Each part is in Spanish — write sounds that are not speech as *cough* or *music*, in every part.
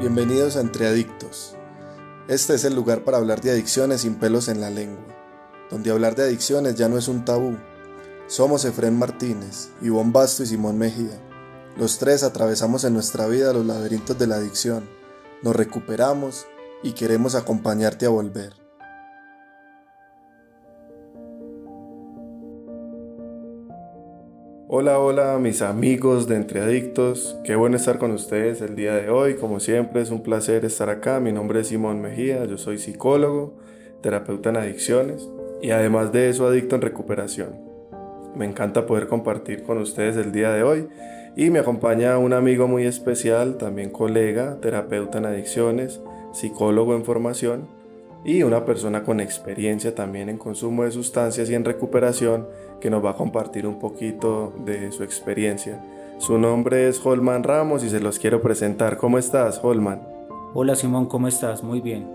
Bienvenidos a Entre Adictos. Este es el lugar para hablar de adicciones sin pelos en la lengua, donde hablar de adicciones ya no es un tabú. Somos Efren Martínez, Ivonne Basto y Simón Mejía. Los tres atravesamos en nuestra vida los laberintos de la adicción, nos recuperamos y queremos acompañarte a volver. Hola, hola mis amigos de Entre Adictos, qué bueno estar con ustedes el día de hoy, como siempre es un placer estar acá, mi nombre es Simón Mejía, yo soy psicólogo, terapeuta en adicciones y además de eso adicto en recuperación. Me encanta poder compartir con ustedes el día de hoy y me acompaña un amigo muy especial, también colega, terapeuta en adicciones, psicólogo en formación y una persona con experiencia también en consumo de sustancias y en recuperación que nos va a compartir un poquito de su experiencia. Su nombre es Holman Ramos y se los quiero presentar. ¿Cómo estás, Holman? Hola, Simón, ¿cómo estás? Muy bien.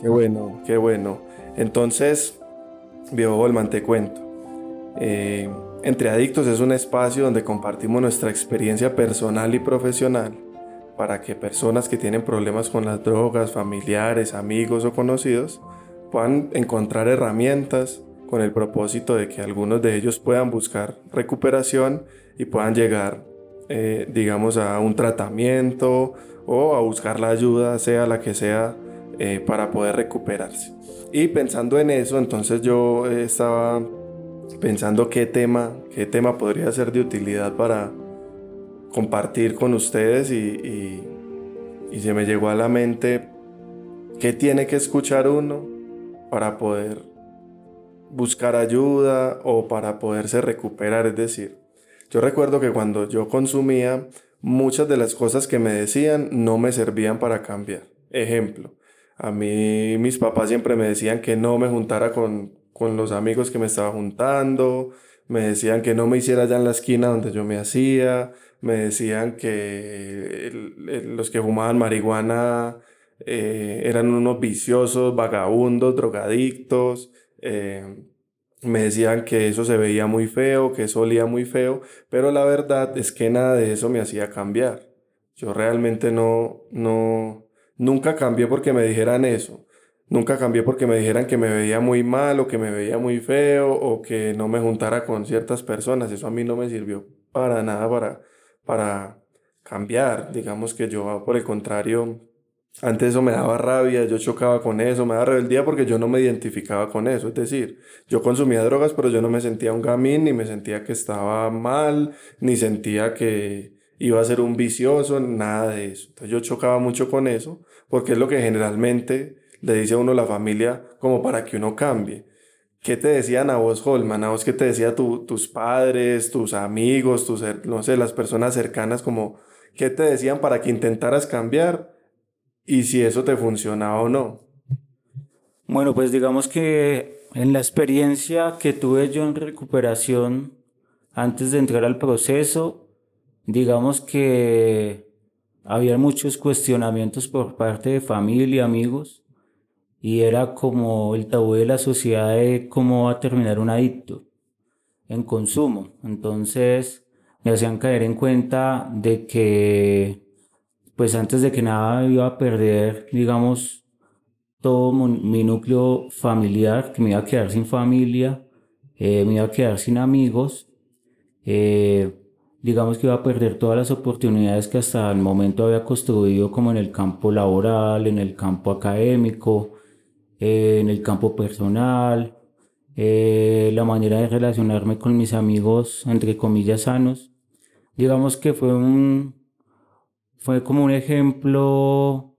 Qué bueno, qué bueno. Entonces, viejo Holman, te cuento. Eh, Entre Adictos es un espacio donde compartimos nuestra experiencia personal y profesional para que personas que tienen problemas con las drogas, familiares, amigos o conocidos, puedan encontrar herramientas, con el propósito de que algunos de ellos puedan buscar recuperación y puedan llegar, eh, digamos, a un tratamiento o a buscar la ayuda, sea la que sea, eh, para poder recuperarse. Y pensando en eso, entonces yo estaba pensando qué tema, qué tema podría ser de utilidad para compartir con ustedes y, y se me llegó a la mente qué tiene que escuchar uno para poder buscar ayuda o para poderse recuperar. Es decir, yo recuerdo que cuando yo consumía, muchas de las cosas que me decían no me servían para cambiar. Ejemplo, a mí mis papás siempre me decían que no me juntara con, con los amigos que me estaba juntando, me decían que no me hiciera allá en la esquina donde yo me hacía, me decían que los que fumaban marihuana eh, eran unos viciosos, vagabundos, drogadictos, eh, me decían que eso se veía muy feo, que eso olía muy feo, pero la verdad es que nada de eso me hacía cambiar. Yo realmente no, no, nunca cambié porque me dijeran eso. Nunca cambié porque me dijeran que me veía muy mal o que me veía muy feo o que no me juntara con ciertas personas. Eso a mí no me sirvió para nada para, para cambiar. Digamos que yo, por el contrario, antes eso me daba rabia, yo chocaba con eso, me daba rebeldía porque yo no me identificaba con eso. Es decir, yo consumía drogas, pero yo no me sentía un gamín, ni me sentía que estaba mal, ni sentía que iba a ser un vicioso, nada de eso. Entonces yo chocaba mucho con eso, porque es lo que generalmente le dice a uno la familia como para que uno cambie. ¿Qué te decían a vos, Holman? ¿A vos qué te decían tus padres, tus amigos, tus, no sé, las personas cercanas, como, qué te decían para que intentaras cambiar? y si eso te funcionaba o no. Bueno, pues digamos que en la experiencia que tuve yo en recuperación antes de entrar al proceso, digamos que había muchos cuestionamientos por parte de familia, amigos, y era como el tabú de la sociedad de cómo va a terminar un adicto en consumo. Entonces me hacían caer en cuenta de que pues antes de que nada iba a perder, digamos, todo mi núcleo familiar, que me iba a quedar sin familia, eh, me iba a quedar sin amigos, eh, digamos que iba a perder todas las oportunidades que hasta el momento había construido como en el campo laboral, en el campo académico, eh, en el campo personal, la manera de relacionarme con mis amigos, entre comillas, sanos. Digamos que fue un, fue como un ejemplo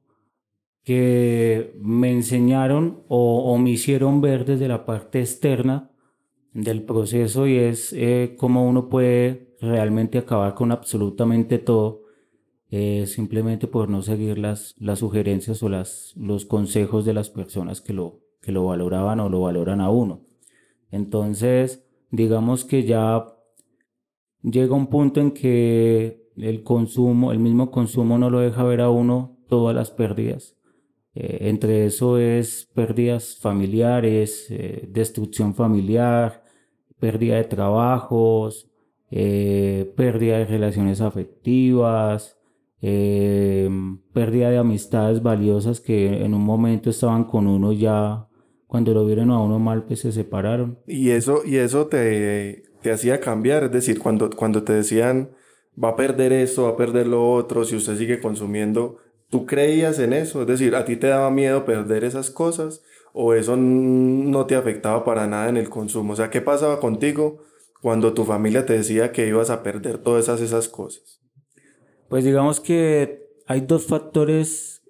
que me enseñaron o, me hicieron ver desde la parte externa del proceso y es eh, cómo uno puede realmente acabar con absolutamente todo eh, simplemente por no seguir las, las sugerencias o las, los consejos de las personas que lo, que lo valoraban o lo valoran a uno. Entonces, digamos que ya llega un punto en que el consumo, el mismo consumo no lo deja ver a uno todas las pérdidas. Eh, entre eso es pérdidas familiares, eh, destrucción familiar, pérdida de trabajos, pérdida de relaciones afectivas, eh, pérdida de amistades valiosas que en un momento estaban con uno ya cuando lo vieron a uno mal pues se separaron. Y eso, y eso te, te hacía cambiar, es decir, cuando, cuando te decían va a perder esto, va a perder lo otro, si usted sigue consumiendo, ¿tú creías en eso? Es decir, ¿a ti te daba miedo perder esas cosas o eso no te afectaba para nada en el consumo? O sea, ¿qué pasaba contigo cuando tu familia te decía que ibas a perder todas esas, esas cosas? Pues digamos que hay dos factores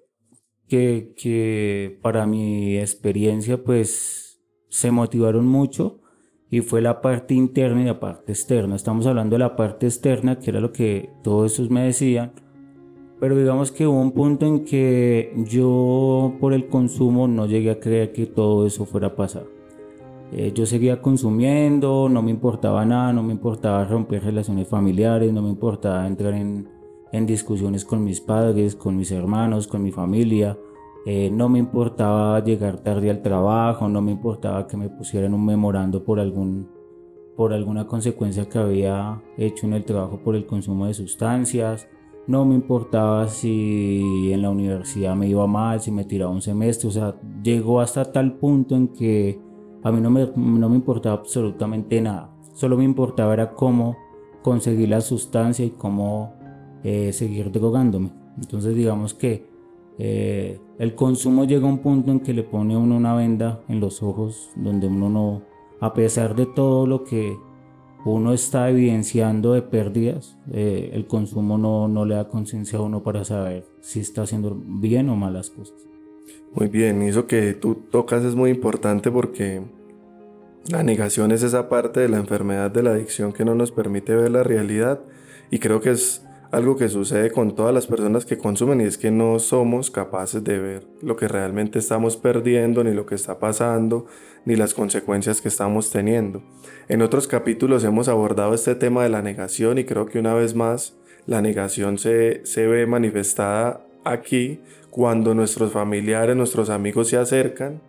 que, que para mi experiencia pues se motivaron mucho y fue la parte interna y la parte externa. Estamos hablando de la parte externa, que era lo que todos esos me decían, pero digamos que hubo un punto en que yo por el consumo no llegué a creer que todo eso fuera a pasar. Eh, yo seguía consumiendo, no me importaba nada, no me importaba romper relaciones familiares, no me importaba entrar en, en discusiones con mis padres, con mis hermanos, con mi familia. Eh, no me importaba llegar tarde al trabajo, no me importaba que me pusieran un memorando por, algún, por alguna consecuencia que había hecho en el trabajo por el consumo de sustancias. No me importaba si en la universidad me iba mal, si me tiraba un semestre. O sea, llegó hasta tal punto en que a mí no me, no me importaba absolutamente nada. Solo me importaba era cómo conseguir la sustancia y cómo eh, seguir drogándome. Entonces digamos que eh, el consumo llega a un punto en que le pone a uno una venda en los ojos, donde uno no, a pesar de todo lo que uno está evidenciando de pérdidas, eh, el consumo no, no le da conciencia a uno para saber si está haciendo bien o malas cosas. Muy bien, eso que tú tocas es muy importante porque la negación es esa parte de la enfermedad de la adicción que no nos permite ver la realidad y creo que es algo que sucede con todas las personas que consumen y es que no somos capaces de ver lo que realmente estamos perdiendo, ni lo que está pasando, ni las consecuencias que estamos teniendo. En otros capítulos hemos abordado este tema de la negación y creo que una vez más la negación se, se ve manifestada aquí cuando nuestros familiares, nuestros amigos se acercan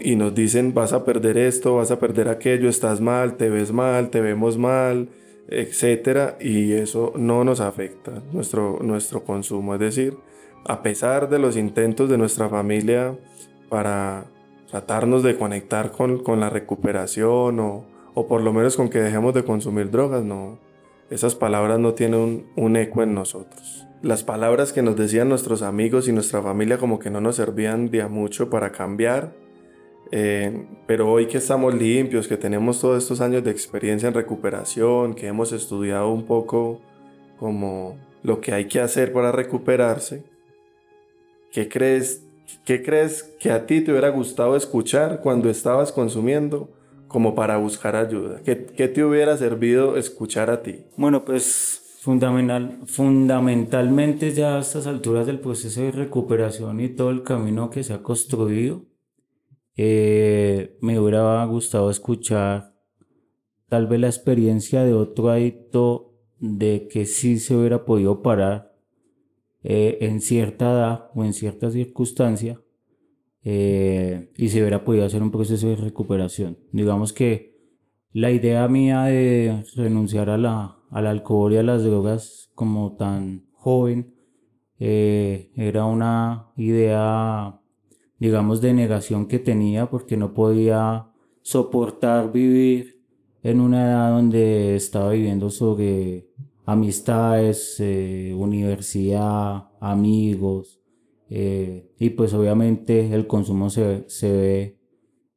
y nos dicen vas a perder esto, vas a perder aquello, estás mal, te ves mal, te vemos mal, etcétera, y eso no nos afecta nuestro, nuestro consumo. Es decir, a pesar de los intentos de nuestra familia para tratarnos de conectar con, con la recuperación o, o, por lo menos con que dejemos de consumir drogas, no, esas palabras no tienen un, un eco en nosotros. Las palabras que nos decían nuestros amigos y nuestra familia como que no nos servían de a mucho para cambiar eh, pero hoy que estamos limpios, que tenemos todos estos años de experiencia en recuperación, que hemos estudiado un poco como lo que hay que hacer para recuperarse, ¿qué crees, qué crees que a ti te hubiera gustado escuchar cuando estabas consumiendo como para buscar ayuda? ¿Qué, qué te hubiera servido escuchar a ti? Bueno, pues fundamental, fundamentalmente ya a estas alturas del proceso de recuperación y todo el camino que se ha construido, eh, me hubiera gustado escuchar tal vez la experiencia de otro adicto de que sí se hubiera podido parar eh, en cierta edad o en cierta circunstancia eh, y se hubiera podido hacer un proceso de recuperación. Digamos que la idea mía de renunciar a la, al alcohol y a las drogas como tan joven era una idea digamos, de negación que tenía porque no podía soportar vivir en una edad donde estaba viviendo sobre amistades, eh, universidad, amigos, eh, y pues obviamente el consumo se, se ve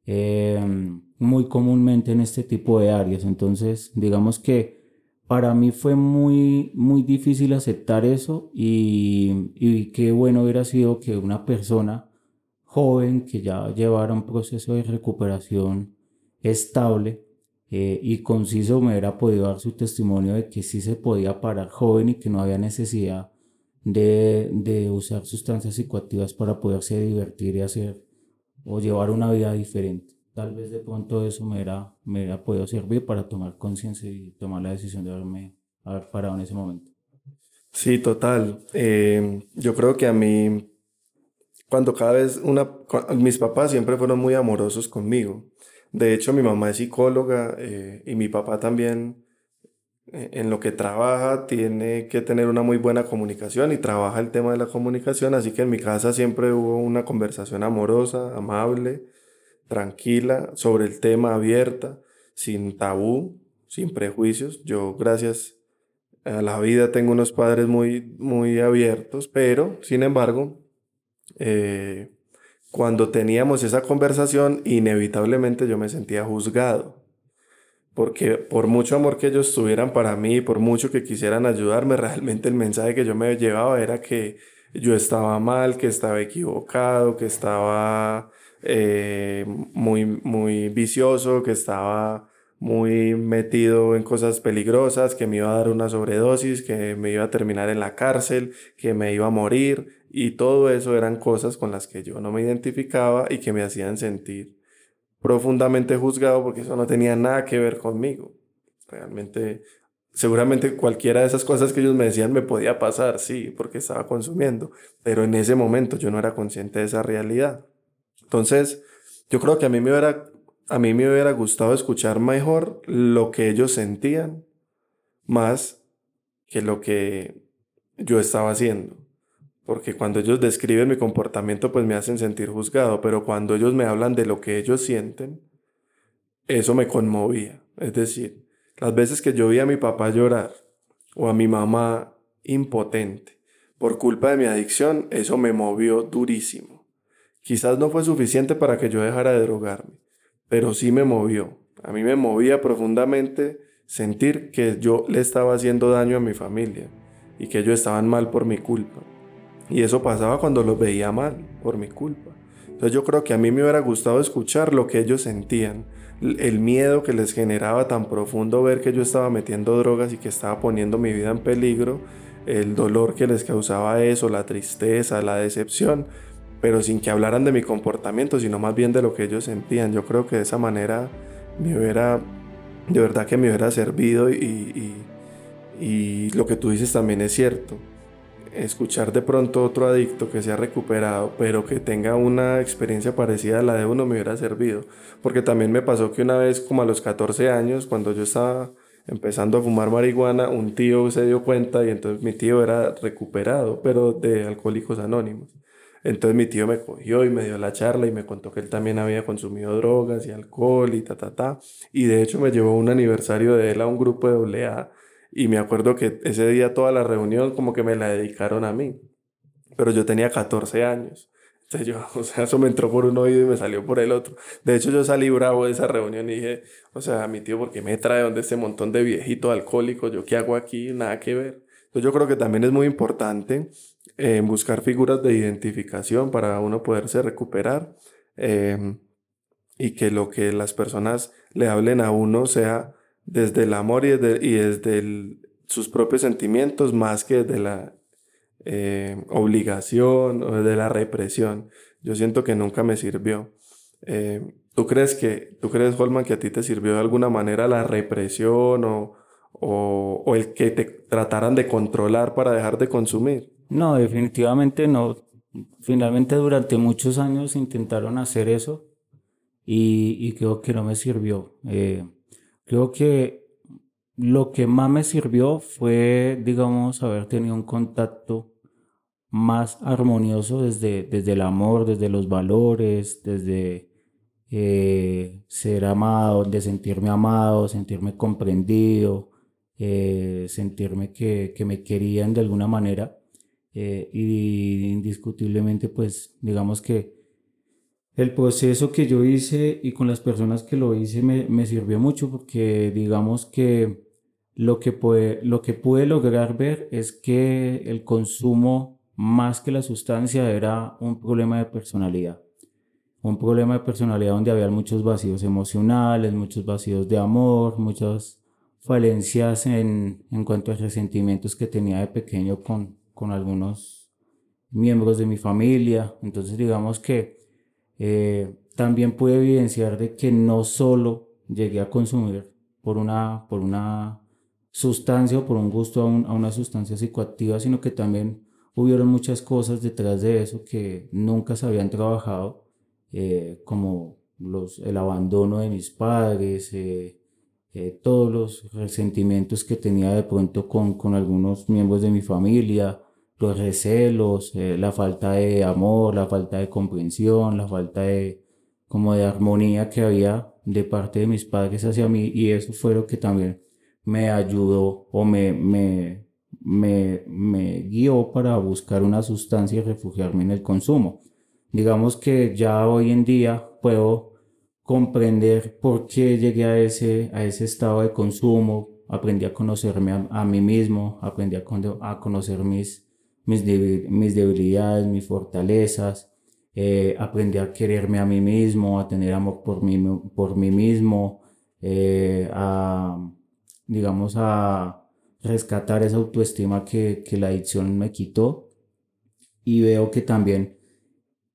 em, muy comúnmente en este tipo de áreas. Entonces, digamos que para mí fue muy, muy difícil aceptar eso y, y qué bueno hubiera sido que una persona joven que ya llevara un proceso de recuperación estable eh, y conciso me hubiera podido dar su testimonio de que sí se podía parar joven y que no había necesidad de, de usar sustancias psicoactivas para poderse divertir y hacer o llevar una vida diferente. Tal vez de pronto eso me hubiera, me hubiera podido servir para tomar conciencia y tomar la decisión de haberme haber parado en ese momento. Sí, total. Eh, yo creo que a mí cuando cada vez una, mis papás siempre fueron muy amorosos conmigo. De hecho, mi mamá es psicóloga eh, y mi papá también eh, en lo que trabaja tiene que tener una muy buena comunicación y trabaja el tema de la comunicación, así que en mi casa siempre hubo una conversación amorosa, amable, tranquila, sobre el tema abierta, sin tabú, sin prejuicios. Yo, gracias a la vida, tengo unos padres muy, muy abiertos, pero, sin embargo, eh, cuando teníamos esa conversación, inevitablemente yo me sentía juzgado. Porque por mucho amor que ellos tuvieran para mí, por mucho que quisieran ayudarme, *laughs* realmente el mensaje que yo me llevaba era que yo estaba mal, que estaba equivocado, que estaba eh, muy, muy vicioso, que estaba muy metido en cosas peligrosas, que me iba a dar una sobredosis, que me iba a terminar en la cárcel, que me iba a morir. Y todo eso eran cosas con las que yo no me identificaba y que me hacían sentir profundamente juzgado porque eso no tenía nada que ver conmigo. Realmente, seguramente cualquiera de esas cosas que ellos me decían me podía pasar, sí, porque estaba consumiendo, pero en ese momento yo no era consciente de esa realidad. Entonces, yo creo que a mí me hubiera, a mí me hubiera gustado escuchar mejor lo que ellos sentían, más que lo que yo estaba haciendo. Porque cuando ellos describen mi comportamiento, pues me hacen sentir juzgado, pero cuando ellos me hablan de lo que ellos sienten, eso me conmovía. Es decir, las veces que yo vi a mi papá llorar o a mi mamá impotente por culpa de mi adicción, eso me movió durísimo. Quizás no fue suficiente para que yo dejara de drogarme, pero sí me movió. A mí me movía profundamente sentir que yo le estaba haciendo daño a mi familia y que ellos estaban mal por mi culpa. Y eso pasaba cuando los veía mal, por mi culpa. Entonces yo creo que a mí me hubiera gustado escuchar lo que ellos sentían, el miedo que les generaba tan profundo ver que yo estaba metiendo drogas y que estaba poniendo mi vida en peligro, el dolor que les causaba eso, la tristeza, la decepción, pero sin que hablaran de mi comportamiento, sino más bien de lo que ellos sentían. Yo creo que de esa manera me hubiera, de verdad que me hubiera servido y, y, y lo que tú dices también es cierto escuchar de pronto otro adicto que se ha recuperado, pero que tenga una experiencia parecida a la de uno me hubiera servido. Porque también me pasó que una vez, como a los 14 años, cuando yo estaba empezando a fumar marihuana, un tío se dio cuenta y entonces mi tío era recuperado, pero de alcohólicos anónimos. Entonces mi tío me cogió y me dio la charla y me contó que él también había consumido drogas y alcohol y ta, ta, ta. Y de hecho me llevó un aniversario de él a un grupo de AA y me acuerdo que ese día toda la reunión como que me la dedicaron a mí. Pero yo tenía 14 años. Entonces yo, *laughs* o sea, eso me entró por un oído y me salió por el otro. De hecho, yo salí bravo de esa reunión y dije, o sea, mi tío, ¿por qué me trae donde este montón de viejitos alcohólicos? ¿Yo qué hago aquí? Nada que ver. Entonces yo creo que también es muy importante eh, buscar figuras de identificación para uno poderse recuperar em, y que lo que las personas le hablen a uno sea desde el amor y desde, sus propios sentimientos más que desde la eh, obligación o desde la represión. Yo siento que nunca me sirvió. Eh, ¿Tú crees que, tú crees, Holman, que a ti te sirvió de alguna manera la represión o, o, el que te trataran de controlar para dejar de consumir? No, definitivamente no. Finalmente durante muchos años intentaron hacer eso y, y creo que no me sirvió. Eh, Creo que lo que más me sirvió fue, digamos, haber tenido un contacto más armonioso desde, desde el amor, desde los valores, desde eh, ser amado, de sentirme amado, sentirme comprendido, eh, sentirme que, que, me querían de alguna manera. Eh, y indiscutiblemente, pues, digamos que el proceso que yo hice y con las personas que lo hice me, sirvió mucho porque digamos que lo que, puede, lo que pude lograr ver es que el consumo más que la sustancia era un problema de personalidad. Un problema de personalidad donde había muchos vacíos emocionales, muchos vacíos de amor, muchas falencias en, en cuanto a resentimientos que tenía de pequeño con, con algunos miembros de mi familia. Entonces digamos que eh, también pude evidenciar de que no solo llegué a consumir por una, por una sustancia o por un gusto a, una sustancia psicoactiva, sino que también hubieron muchas cosas detrás de eso que nunca se habían trabajado, eh, como los, el abandono de mis padres, eh, eh, todos los resentimientos que tenía de pronto con algunos miembros de mi familia, los recelos, eh, la falta de amor, la falta de comprensión, la falta de como de armonía que había de parte de mis padres hacia mí y eso fue lo que también me ayudó o me, me, me, me guió para buscar una sustancia y refugiarme en el consumo. Digamos que ya hoy en día puedo comprender por qué llegué a ese, a ese estado de consumo, aprendí a conocerme a, mí mismo, aprendí a, a conocer mis, mis, mis, debilidades, mis fortalezas, eh, aprendí a quererme a mí mismo, a tener amor por mí, por mí mismo, eh, a, digamos, a rescatar esa autoestima que, que la adicción me quitó. Y veo que también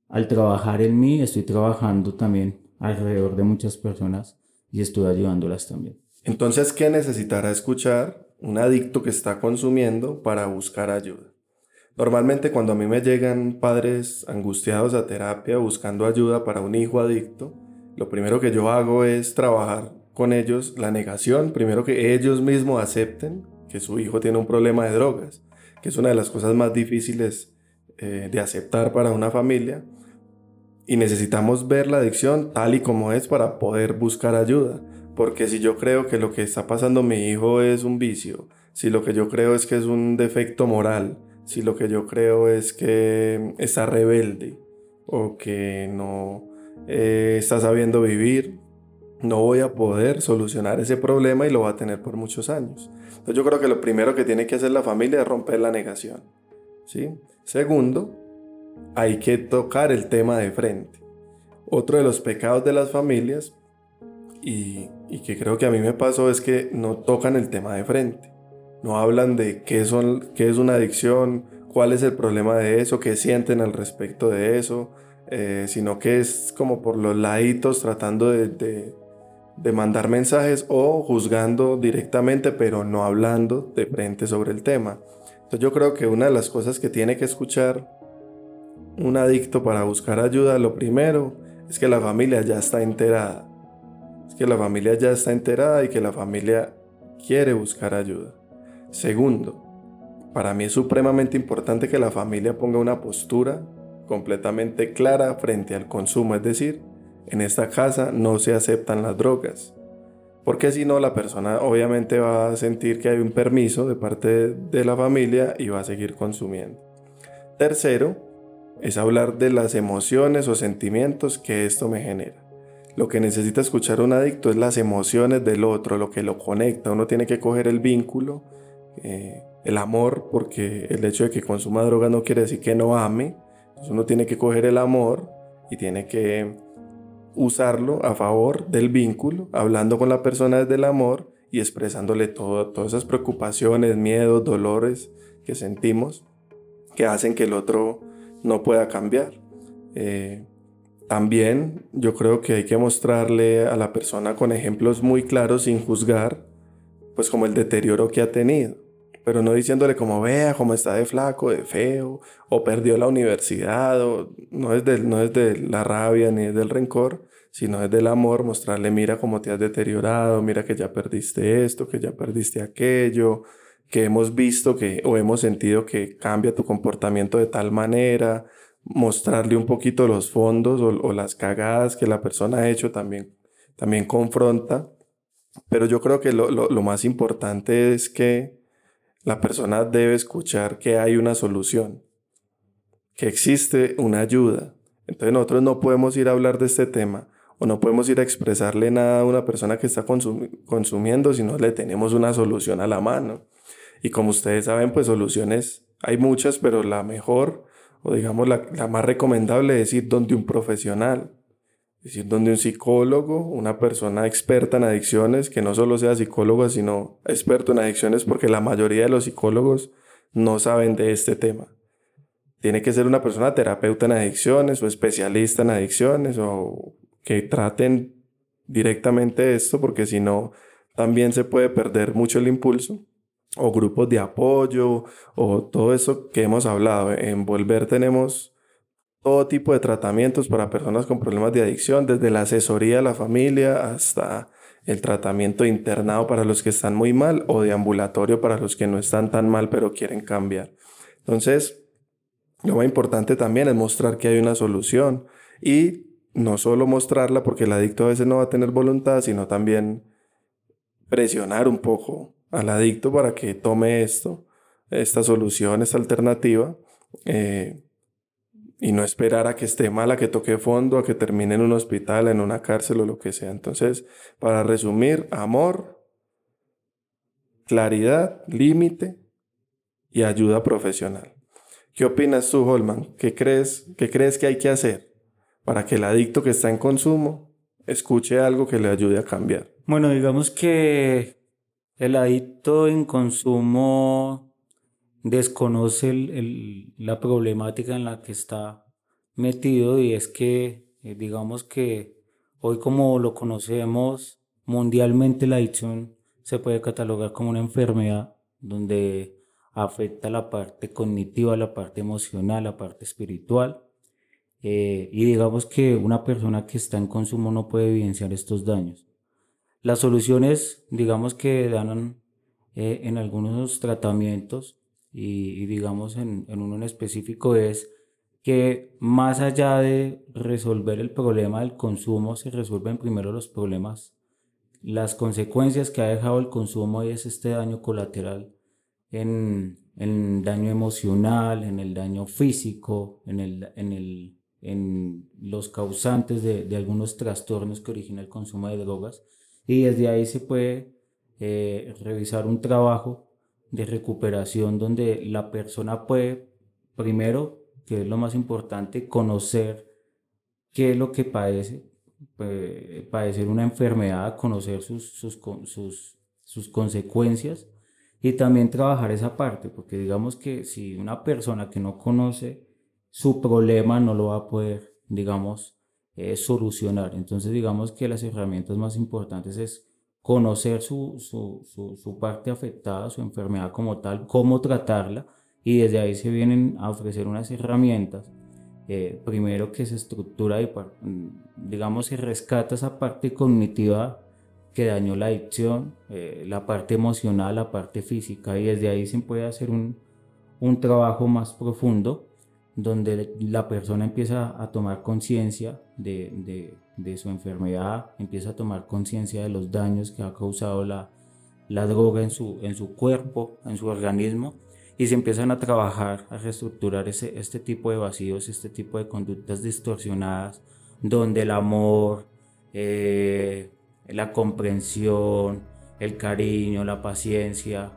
al trabajar en mí, estoy trabajando también alrededor de muchas personas y estoy ayudándolas también. Entonces, ¿qué necesitará escuchar un adicto que está consumiendo para buscar ayuda? Normalmente cuando a mí me llegan padres angustiados a terapia buscando ayuda para un hijo adicto, lo primero que yo hago es trabajar con ellos la negación, primero que ellos mismos acepten que su hijo tiene un problema de drogas, que es una de las cosas más difíciles eh, de aceptar para una familia, y necesitamos ver la adicción tal y como es para poder buscar ayuda. Porque si yo creo que lo que está pasando mi hijo es un vicio, si lo que yo creo es que es un defecto moral, si lo que yo creo es que está rebelde o que no eh, está sabiendo vivir, no voy a poder solucionar ese problema y lo va a tener por muchos años. Entonces yo creo que lo primero que tiene que hacer la familia es romper la negación. ¿sí? Segundo, hay que tocar el tema de frente. Otro de los pecados de las familias, y, que creo que a mí me pasó, es que no tocan el tema de frente. No hablan de qué, es una adicción, cuál es el problema de eso, qué sienten al respecto de eso, eh, sino que es como por los laditos tratando de, de mandar mensajes o juzgando directamente, pero no hablando de frente sobre el tema. Entonces yo creo que una de las cosas que tiene que escuchar un adicto para buscar ayuda, lo primero es que la familia ya está enterada. Es que la familia ya está enterada y que la familia quiere buscar ayuda. Segundo, para mí es supremamente importante que la familia ponga una postura completamente clara frente al consumo, es decir, en esta casa no se aceptan las drogas. Porque si no, la persona obviamente va a sentir que hay un permiso de parte de la familia y va a seguir consumiendo. Tercero, es hablar de las emociones o sentimientos que esto me genera. Lo que necesita escuchar un adicto es las emociones del otro, lo que lo conecta. Uno tiene que coger el vínculo, eh, el amor, porque el hecho de que consuma droga no quiere decir que no ame. uno tiene que coger el amor y tiene que usarlo a favor del vínculo, hablando con la persona desde el amor y expresándole todo, todas esas preocupaciones, miedos, dolores que sentimos que hacen que el otro no pueda cambiar. Eh, también yo creo que hay que mostrarle a la persona con ejemplos muy claros sin juzgar, pues como el deterioro que ha tenido, pero no diciéndole como vea cómo está de flaco, de feo, o perdió la universidad, o no es de, no es de la rabia ni es del rencor, sino es del amor, mostrarle mira cómo te has deteriorado, mira que ya perdiste esto, que ya perdiste aquello, que hemos visto que o hemos sentido que cambia tu comportamiento de tal manera, mostrarle un poquito los fondos o, las cagadas que la persona ha hecho también, también confronta. Pero yo creo que lo, lo más importante es que la persona debe escuchar que hay una solución, que existe una ayuda. Entonces nosotros no podemos ir a hablar de este tema o no podemos ir a expresarle nada a una persona que está consumiendo si no le tenemos una solución a la mano. Y como ustedes saben, pues soluciones hay muchas, pero la mejor, o digamos la, más recomendable es ir donde un profesional, es donde un psicólogo, una persona experta en adicciones, que no solo sea psicólogo, sino experto en adicciones, porque la mayoría de los psicólogos no saben de este tema. Tiene que ser una persona terapeuta en adicciones o especialista en adicciones o que traten directamente esto, porque si no, también se puede perder mucho el impulso o grupos de apoyo o todo eso que hemos hablado. En Volver tenemos todo tipo de tratamientos para personas con problemas de adicción, desde la asesoría a la familia hasta el tratamiento internado para los que están muy mal o de ambulatorio para los que no están tan mal pero quieren cambiar. Entonces, lo más importante también es mostrar que hay una solución y no solo mostrarla porque el adicto a veces no va a tener voluntad, sino también presionar un poco al adicto para que tome esto, esta solución, esta alternativa, eh, y no esperar a que esté mal, a que toque fondo, a que termine en un hospital, en una cárcel o lo que sea. Entonces, para resumir, amor, claridad, límite y ayuda profesional. ¿Qué opinas tú, Holman? ¿Qué crees, ¿Qué crees que hay que hacer para que el adicto que está en consumo escuche algo que le ayude a cambiar? Bueno, digamos que el adicto en consumo desconoce la problemática en la que está metido y es que, eh, digamos que hoy como lo conocemos mundialmente, la adicción se puede catalogar como una enfermedad donde afecta la parte cognitiva, la parte emocional, la parte espiritual. Eh, y digamos que una persona que está en consumo no puede evidenciar estos daños. Las soluciones, digamos que dan eh, en algunos tratamientos y, digamos en, uno en específico es que más allá de resolver el problema del consumo, se resuelven primero los problemas, las consecuencias que ha dejado el consumo y es este daño colateral en, el daño emocional, en el daño físico, en, el, en, el, en los causantes de, de, algunos trastornos que origina el consumo de drogas. Y desde ahí se puede eh, revisar un trabajo de recuperación donde la persona puede, primero, que es lo más importante, conocer qué es lo que padece, padecer una enfermedad, conocer sus, sus, sus, sus consecuencias y también trabajar esa parte, porque digamos que si una persona que no conoce su problema no lo va a poder, digamos, eh, solucionar. Entonces digamos que las herramientas más importantes es conocer su, su, su, parte afectada, su enfermedad como tal, cómo tratarla y desde ahí se vienen a ofrecer unas herramientas. Eh, primero que se estructura y digamos se rescata esa parte cognitiva que dañó la adicción, eh, la parte emocional, la parte física y desde ahí se puede hacer un, un trabajo más profundo donde la persona empieza a tomar conciencia de, su enfermedad, empieza a tomar conciencia de los daños que ha causado la, la droga en su, en su cuerpo, en su organismo, y se empiezan a trabajar, a reestructurar ese, este tipo de vacíos, este tipo de conductas distorsionadas, donde el amor, eh, la comprensión, el cariño, la paciencia,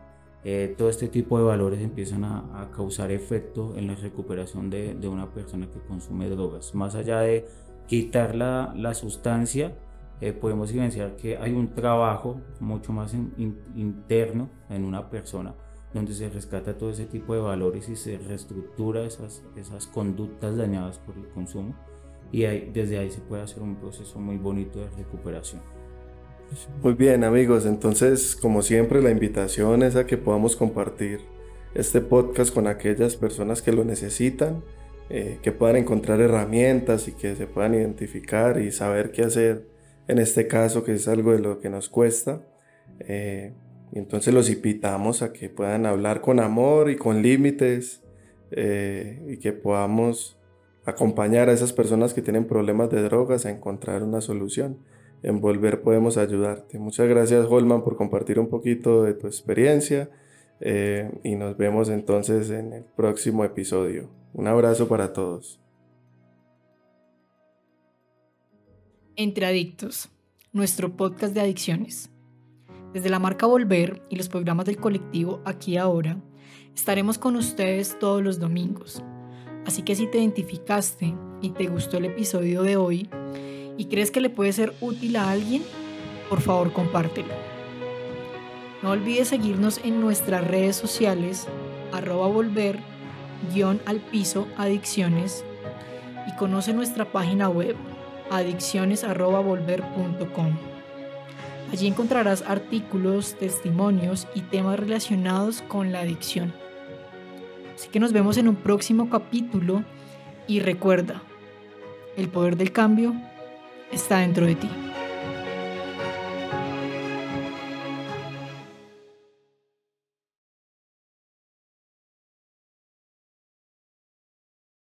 eh, todo este tipo de valores empiezan a, causar efecto en la recuperación de, de, una persona que consume drogas. Más allá de quitar la, la sustancia, eh, podemos evidenciar que hay un trabajo mucho más interno en una persona donde se rescata todo ese tipo de valores y se reestructura esas, esas conductas dañadas por el consumo. Y desde ahí se puede hacer un proceso muy bonito de recuperación. Muy bien amigos, entonces como siempre la invitación es a que podamos compartir este podcast con aquellas personas que lo necesitan, eh, que puedan encontrar herramientas y que se puedan identificar y saber qué hacer en este caso que es algo de lo que nos cuesta. Eh, y entonces los invitamos a que puedan hablar con amor y con límites eh, y que podamos acompañar a esas personas que tienen problemas de drogas a encontrar una solución en Volver podemos ayudarte. Muchas gracias Holman por compartir un poquito de tu experiencia y nos vemos entonces en el próximo episodio. Un abrazo para todos. Entre Adictos, nuestro podcast de adicciones. Desde la marca Volver y los programas del colectivo Aquí Ahora, estaremos con ustedes todos los domingos. Así que si te identificaste y te gustó el episodio de hoy, y crees que le puede ser útil a alguien, por favor compártelo. No olvides seguirnos en nuestras redes sociales, arroba volver, guion al piso, adicciones, y conoce nuestra página web, adicciones.volver.com. Allí encontrarás artículos, testimonios y temas relacionados con la adicción. Así que nos vemos en un próximo capítulo y recuerda, el poder del cambio está dentro de ti.